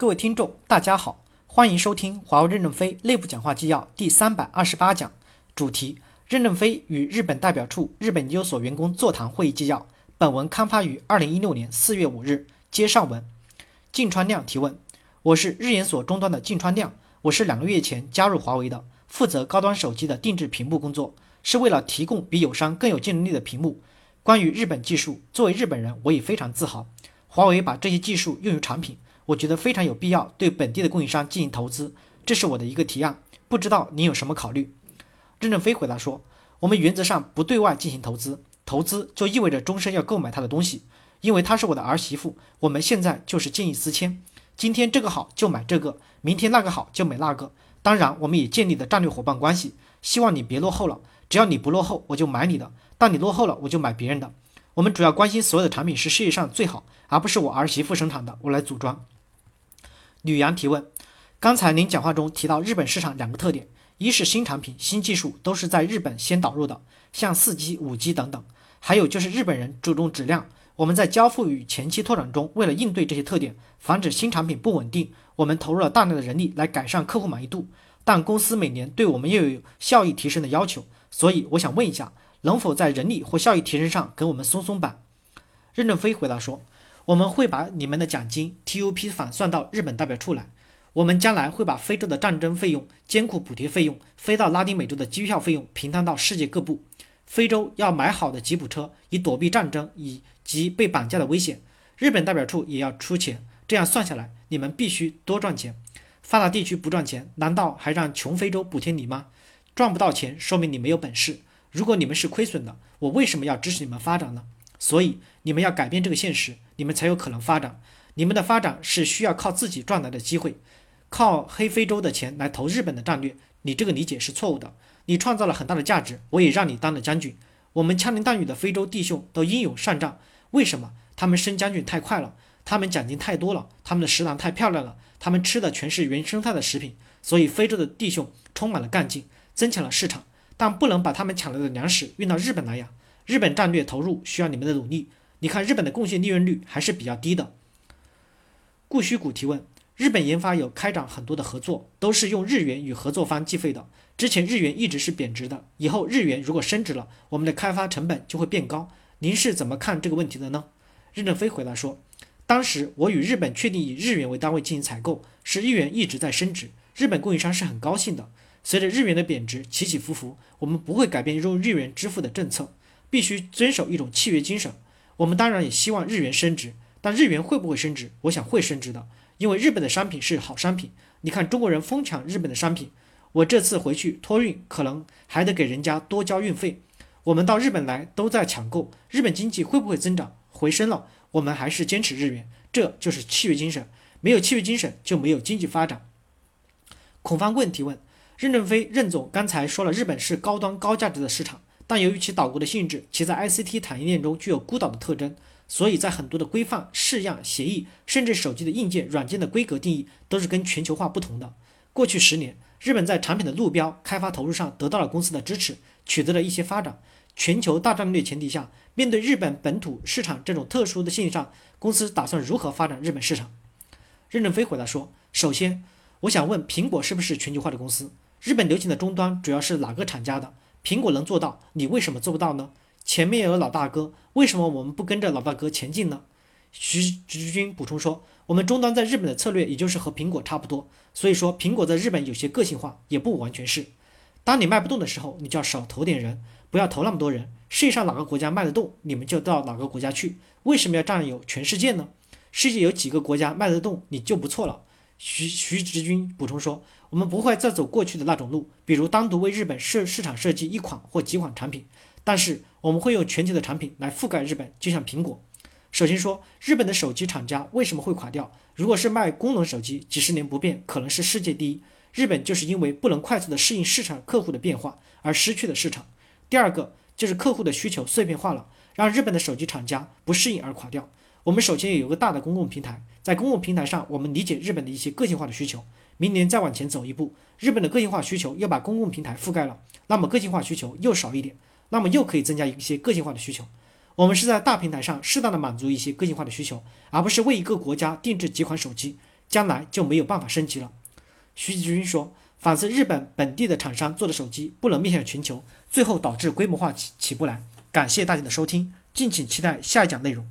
各位听众，大家好，欢迎收听华为任正非内部讲话纪要第三百二十八讲，主题：任正非与日本代表处日本研究所员工座谈会议纪要。本文刊发于二零一六年四月五日。接上文，靳川亮提问：我是日研所终端的靳川亮，我是两个月前加入华为的，负责高端手机的定制屏幕工作，是为了提供比友商更有竞争力的屏幕。关于日本技术，作为日本人，我也非常自豪。华为把这些技术用于产品，我觉得非常有必要对本地的供应商进行投资，这是我的一个提案。不知道您有什么考虑？任正非回答说：“我们原则上不对外进行投资，投资就意味着终身要购买他的东西，因为他是我的儿媳妇。我们现在就是见异思迁，今天这个好就买这个，明天那个好就买那个。当然，我们也建立了战略伙伴关系，希望你别落后了。只要你不落后，我就买你的。”但你落后了，我就买别人的。我们主要关心所有的产品是世界上最好，而不是我儿媳妇生产的，我来组装。吕阳提问：刚才您讲话中提到日本市场两个特点，一是新产品、新技术都是在日本先导入的，像四 G、五 G 等等；还有就是日本人注重质量。我们在交付与前期拓展中，为了应对这些特点，防止新产品不稳定，我们投入了大量的人力来改善客户满意度。但公司每年对我们又有效益提升的要求，所以我想问一下。能否在人力或效益提升上给我们松松绑？任正非回答说：“我们会把你们的奖金 TUP 反算到日本代表处来。我们将来会把非洲的战争费用、艰苦补贴费用、飞到拉丁美洲的机票费用平摊到世界各部。非洲要买好的吉普车，以躲避战争以及被绑架的危险。日本代表处也要出钱。这样算下来，你们必须多赚钱。发达地区不赚钱，难道还让穷非洲补贴你吗？赚不到钱，说明你没有本事。”如果你们是亏损的，我为什么要支持你们发展呢？所以你们要改变这个现实，你们才有可能发展。你们的发展是需要靠自己赚来的机会，靠黑非洲的钱来投日本的战略，你这个理解是错误的。你创造了很大的价值，我也让你当了将军。我们枪林弹雨的非洲弟兄都英勇善战，为什么？他们升将军太快了，他们奖金太多了，他们的食堂太漂亮了，他们吃的全是原生态的食品，所以非洲的弟兄充满了干劲，增强了市场。但不能把他们抢来的粮食运到日本来呀！日本战略投入需要你们的努力。你看，日本的贡献利润率还是比较低的。顾虚谷提问：日本研发有开展很多的合作，都是用日元与合作方计费的。之前日元一直是贬值的，以后日元如果升值了，我们的开发成本就会变高。您是怎么看这个问题的呢？任正非回答说：当时我与日本确定以日元为单位进行采购，是日元一直在升值，日本供应商是很高兴的。随着日元的贬值起起伏伏，我们不会改变用日元支付的政策，必须遵守一种契约精神。我们当然也希望日元升值，但日元会不会升值？我想会升值的，因为日本的商品是好商品。你看中国人疯抢日本的商品，我这次回去托运，可能还得给人家多交运费。我们到日本来都在抢购，日本经济会不会增长回升了？我们还是坚持日元，这就是契约精神。没有契约精神就没有经济发展。孔方棍提问。任正非任总刚才说了，日本是高端高价值的市场，但由于其岛国的性质，其在 ICT 产业链中具有孤岛的特征，所以在很多的规范、式样、协议，甚至手机的硬件、软件的规格定义，都是跟全球化不同的。过去十年，日本在产品的路标开发投入上得到了公司的支持，取得了一些发展。全球大战略前提下，面对日本本土市场这种特殊的性上，公司打算如何发展日本市场？任正非回答说：首先，我想问，苹果是不是全球化的公司？日本流行的终端主要是哪个厂家的？苹果能做到，你为什么做不到呢？前面有老大哥，为什么我们不跟着老大哥前进呢？徐直军补充说，我们终端在日本的策略也就是和苹果差不多，所以说苹果在日本有些个性化，也不完全是。当你卖不动的时候，你就要少投点人，不要投那么多人。世界上哪个国家卖得动，你们就到哪个国家去。为什么要占有全世界呢？世界有几个国家卖得动，你就不错了。徐徐直军补充说：“我们不会再走过去的那种路，比如单独为日本市市场设计一款或几款产品，但是我们会用全球的产品来覆盖日本，就像苹果。首先说，日本的手机厂家为什么会垮掉？如果是卖功能手机，几十年不变，可能是世界第一。日本就是因为不能快速的适应市场客户的变化而失去了市场。第二个就是客户的需求碎片化了，让日本的手机厂家不适应而垮掉。”我们首先有个大的公共平台，在公共平台上，我们理解日本的一些个性化的需求。明年再往前走一步，日本的个性化需求又把公共平台覆盖了，那么个性化需求又少一点，那么又可以增加一些个性化的需求。我们是在大平台上适当的满足一些个性化的需求，而不是为一个国家定制几款手机，将来就没有办法升级了。徐吉军说，反思日本本地的厂商做的手机不能面向全球，最后导致规模化起起不来。感谢大家的收听，敬请期待下一讲内容。